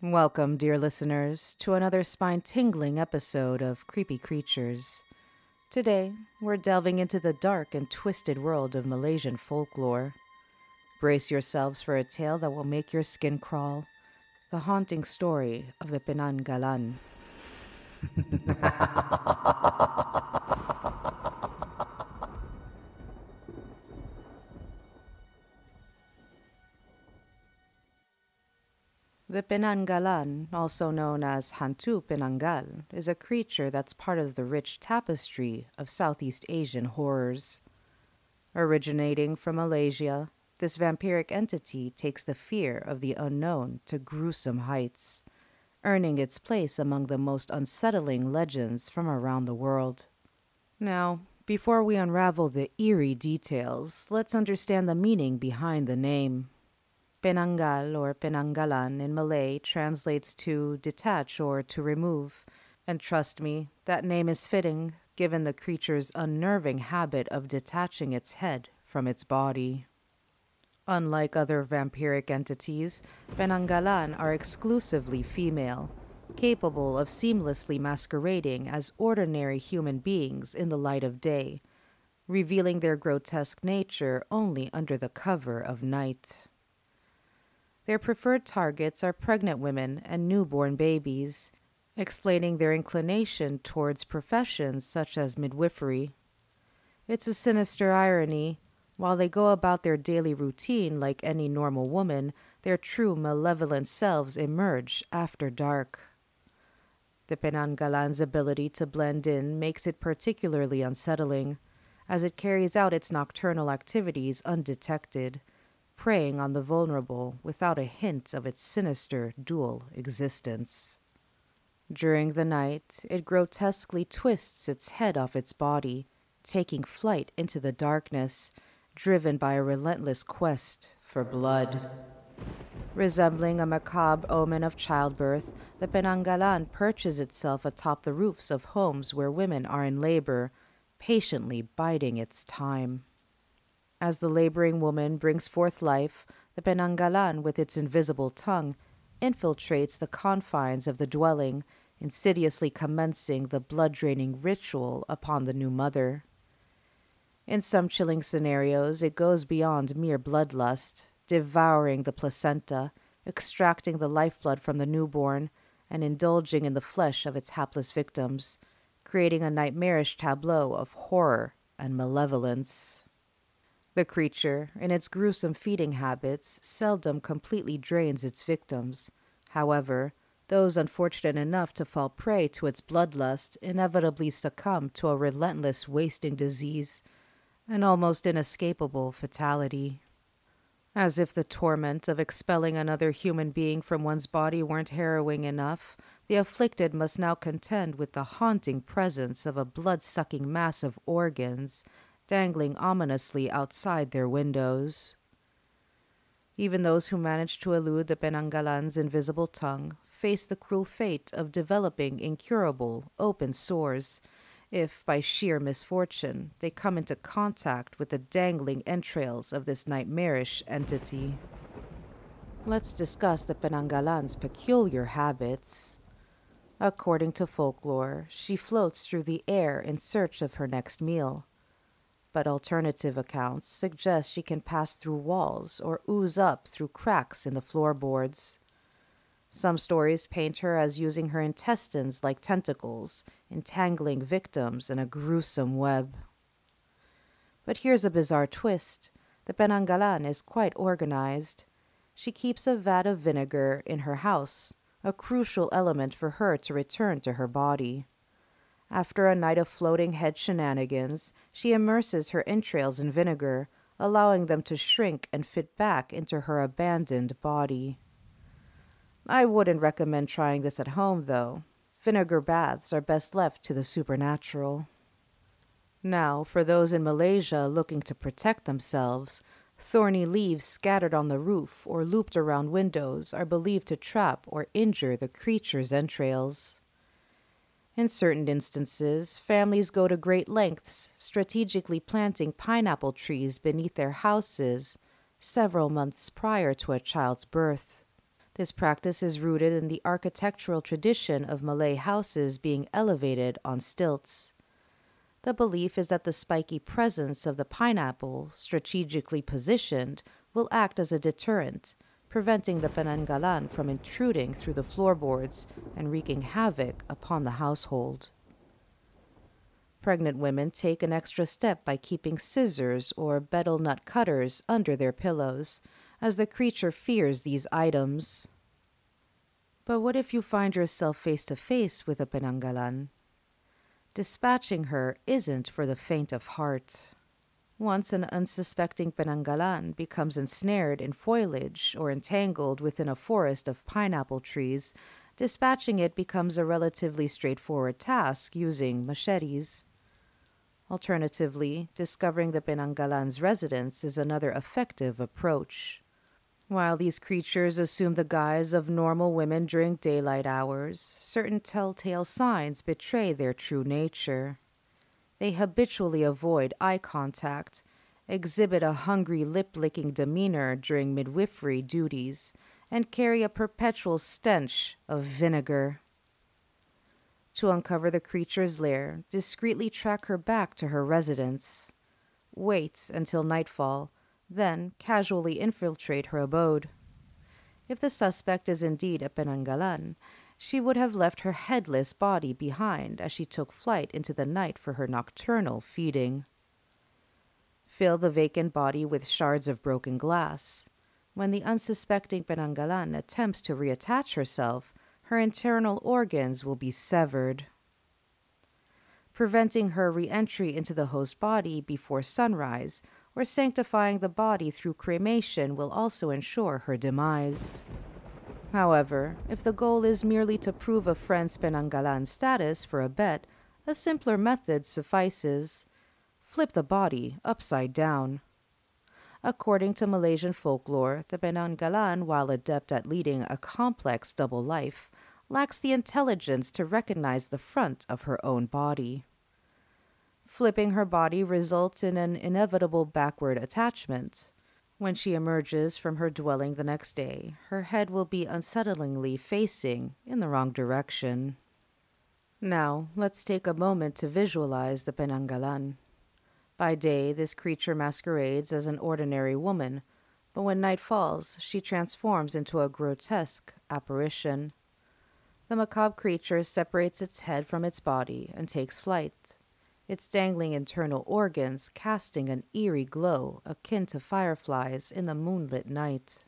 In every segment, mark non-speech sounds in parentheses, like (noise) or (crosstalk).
Welcome, dear listeners, to another spine tingling episode of Creepy Creatures. Today, we're delving into the dark and twisted world of Malaysian folklore. Brace yourselves for a tale that will make your skin crawl the haunting story of the Penanggalan. (laughs) The Penanggalan, also known as Hantu Penanggal, is a creature that's part of the rich tapestry of Southeast Asian horrors. Originating from Malaysia, this vampiric entity takes the fear of the unknown to gruesome heights, earning its place among the most unsettling legends from around the world. Now, before we unravel the eerie details, let's understand the meaning behind the name. Penanggal or Penanggalan in Malay translates to detach or to remove. And trust me, that name is fitting given the creature's unnerving habit of detaching its head from its body. Unlike other vampiric entities, Penanggalan are exclusively female, capable of seamlessly masquerading as ordinary human beings in the light of day, revealing their grotesque nature only under the cover of night. Their preferred targets are pregnant women and newborn babies, explaining their inclination towards professions such as midwifery. It's a sinister irony. While they go about their daily routine like any normal woman, their true malevolent selves emerge after dark. The Penanggalan's ability to blend in makes it particularly unsettling, as it carries out its nocturnal activities undetected preying on the vulnerable without a hint of its sinister dual existence. During the night, it grotesquely twists its head off its body, taking flight into the darkness, driven by a relentless quest for blood. Resembling a macabre omen of childbirth, the Penanggalan perches itself atop the roofs of homes where women are in labor, patiently biding its time. As the laboring woman brings forth life, the Penanggalan, with its invisible tongue, infiltrates the confines of the dwelling, insidiously commencing the blood draining ritual upon the new mother. In some chilling scenarios, it goes beyond mere bloodlust, devouring the placenta, extracting the lifeblood from the newborn, and indulging in the flesh of its hapless victims, creating a nightmarish tableau of horror and malevolence. The creature, in its gruesome feeding habits, seldom completely drains its victims. However, those unfortunate enough to fall prey to its bloodlust inevitably succumb to a relentless wasting disease, an almost inescapable fatality. As if the torment of expelling another human being from one's body weren't harrowing enough, the afflicted must now contend with the haunting presence of a blood sucking mass of organs dangling ominously outside their windows. Even those who manage to elude the Penanggalan's invisible tongue face the cruel fate of developing incurable, open sores if, by sheer misfortune, they come into contact with the dangling entrails of this nightmarish entity. Let's discuss the Penanggalan's peculiar habits. According to folklore, she floats through the air in search of her next meal but alternative accounts suggest she can pass through walls or ooze up through cracks in the floorboards. Some stories paint her as using her intestines like tentacles, entangling victims in a gruesome web. But here's a bizarre twist the Penanggalan is quite organized. She keeps a vat of vinegar in her house, a crucial element for her to return to her body. After a night of floating head shenanigans, she immerses her entrails in vinegar, allowing them to shrink and fit back into her abandoned body. I wouldn't recommend trying this at home, though. Vinegar baths are best left to the supernatural. Now, for those in Malaysia looking to protect themselves, thorny leaves scattered on the roof or looped around windows are believed to trap or injure the creature's entrails. In certain instances, families go to great lengths, strategically planting pineapple trees beneath their houses several months prior to a child's birth. This practice is rooted in the architectural tradition of Malay houses being elevated on stilts. The belief is that the spiky presence of the pineapple, strategically positioned, will act as a deterrent, preventing the penanggalan from intruding through the floorboards and wreaking havoc upon the household. Pregnant women take an extra step by keeping scissors or betel nut cutters under their pillows, as the creature fears these items. But what if you find yourself face to face with a penanggalan? Dispatching her isn't for the faint of heart. Once an unsuspecting penanggalan becomes ensnared in foliage or entangled within a forest of pineapple trees, dispatching it becomes a relatively straightforward task using machetes. Alternatively, discovering the penanggalan's residence is another effective approach. While these creatures assume the guise of normal women during daylight hours, certain telltale signs betray their true nature. They habitually avoid eye contact, exhibit a hungry lip licking demeanor during midwifery duties, and carry a perpetual stench of vinegar. To uncover the creature's lair, discreetly track her back to her residence. Wait until nightfall then casually infiltrate her abode. If the suspect is indeed a penanggalan, she would have left her headless body behind as she took flight into the night for her nocturnal feeding. Fill the vacant body with shards of broken glass. When the unsuspecting penanggalan attempts to reattach herself, her internal organs will be severed. Preventing her re entry into the host body before sunrise or sanctifying the body through cremation will also ensure her demise. However, if the goal is merely to prove a friend's penanggalan status for a bet, a simpler method suffices. Flip the body upside down. According to Malaysian folklore, the penanggalan, while adept at leading a complex double life, lacks the intelligence to recognize the front of her own body. Flipping her body results in an inevitable backward attachment. When she emerges from her dwelling the next day, her head will be unsettlingly facing in the wrong direction. Now, let's take a moment to visualize the penanggalan. By day, this creature masquerades as an ordinary woman, but when night falls, she transforms into a grotesque apparition. The macabre creature separates its head from its body and takes flight its dangling internal organs casting an eerie glow akin to fireflies in the moonlit night.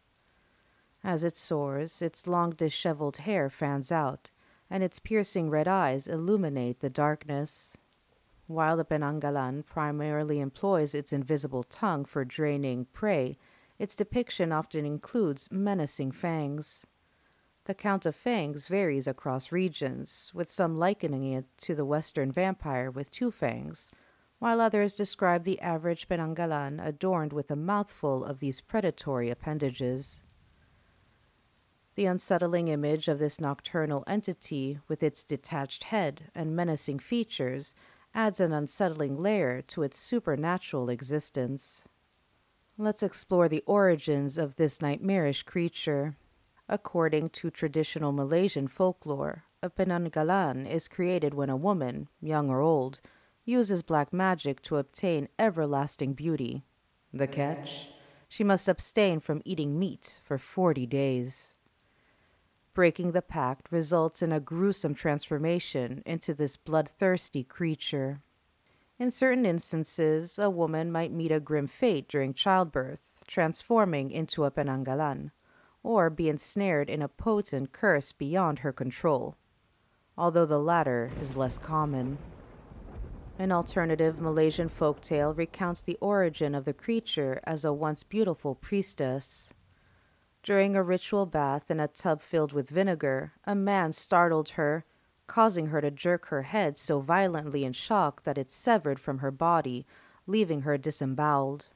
As it soars, its long disheveled hair fans out, and its piercing red eyes illuminate the darkness. While the Penanggalan primarily employs its invisible tongue for draining prey, its depiction often includes menacing fangs. The count of fangs varies across regions, with some likening it to the western vampire with two fangs, while others describe the average penanggalan adorned with a mouthful of these predatory appendages. The unsettling image of this nocturnal entity, with its detached head and menacing features, adds an unsettling layer to its supernatural existence. Let's explore the origins of this nightmarish creature. According to traditional Malaysian folklore, a penanggalan is created when a woman, young or old, uses black magic to obtain everlasting beauty. The catch? She must abstain from eating meat for 40 days. Breaking the pact results in a gruesome transformation into this bloodthirsty creature. In certain instances, a woman might meet a grim fate during childbirth, transforming into a penanggalan or be ensnared in a potent curse beyond her control, although the latter is less common. An alternative Malaysian folk tale recounts the origin of the creature as a once beautiful priestess. During a ritual bath in a tub filled with vinegar, a man startled her, causing her to jerk her head so violently in shock that it severed from her body, leaving her disemboweled.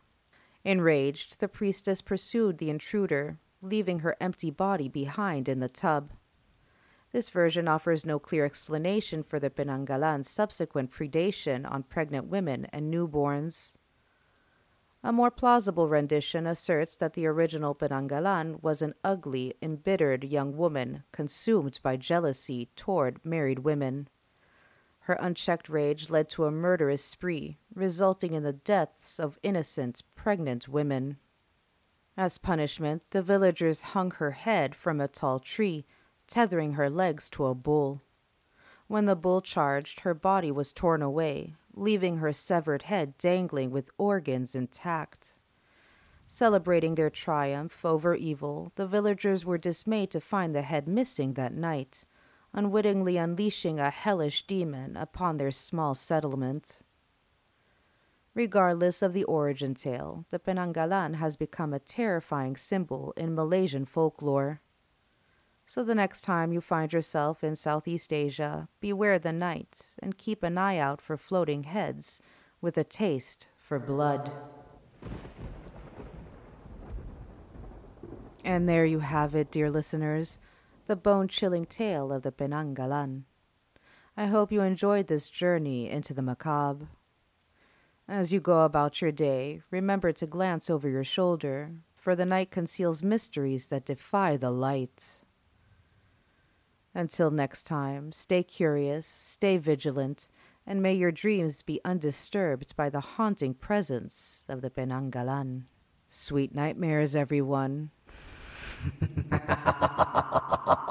Enraged, the priestess pursued the intruder, leaving her empty body behind in the tub. This version offers no clear explanation for the Penanggalan's subsequent predation on pregnant women and newborns. A more plausible rendition asserts that the original Penanggalan was an ugly, embittered young woman consumed by jealousy toward married women. Her unchecked rage led to a murderous spree, resulting in the deaths of innocent, pregnant women. As punishment, the villagers hung her head from a tall tree, tethering her legs to a bull. When the bull charged, her body was torn away, leaving her severed head dangling with organs intact. Celebrating their triumph over evil, the villagers were dismayed to find the head missing that night, unwittingly unleashing a hellish demon upon their small settlement. Regardless of the origin tale, the Penanggalan has become a terrifying symbol in Malaysian folklore. So the next time you find yourself in Southeast Asia, beware the night and keep an eye out for floating heads with a taste for blood. And there you have it, dear listeners, the bone chilling tale of the Penanggalan. I hope you enjoyed this journey into the macabre. As you go about your day, remember to glance over your shoulder, for the night conceals mysteries that defy the light. Until next time, stay curious, stay vigilant, and may your dreams be undisturbed by the haunting presence of the Penanggalan. Sweet nightmares, everyone. (laughs)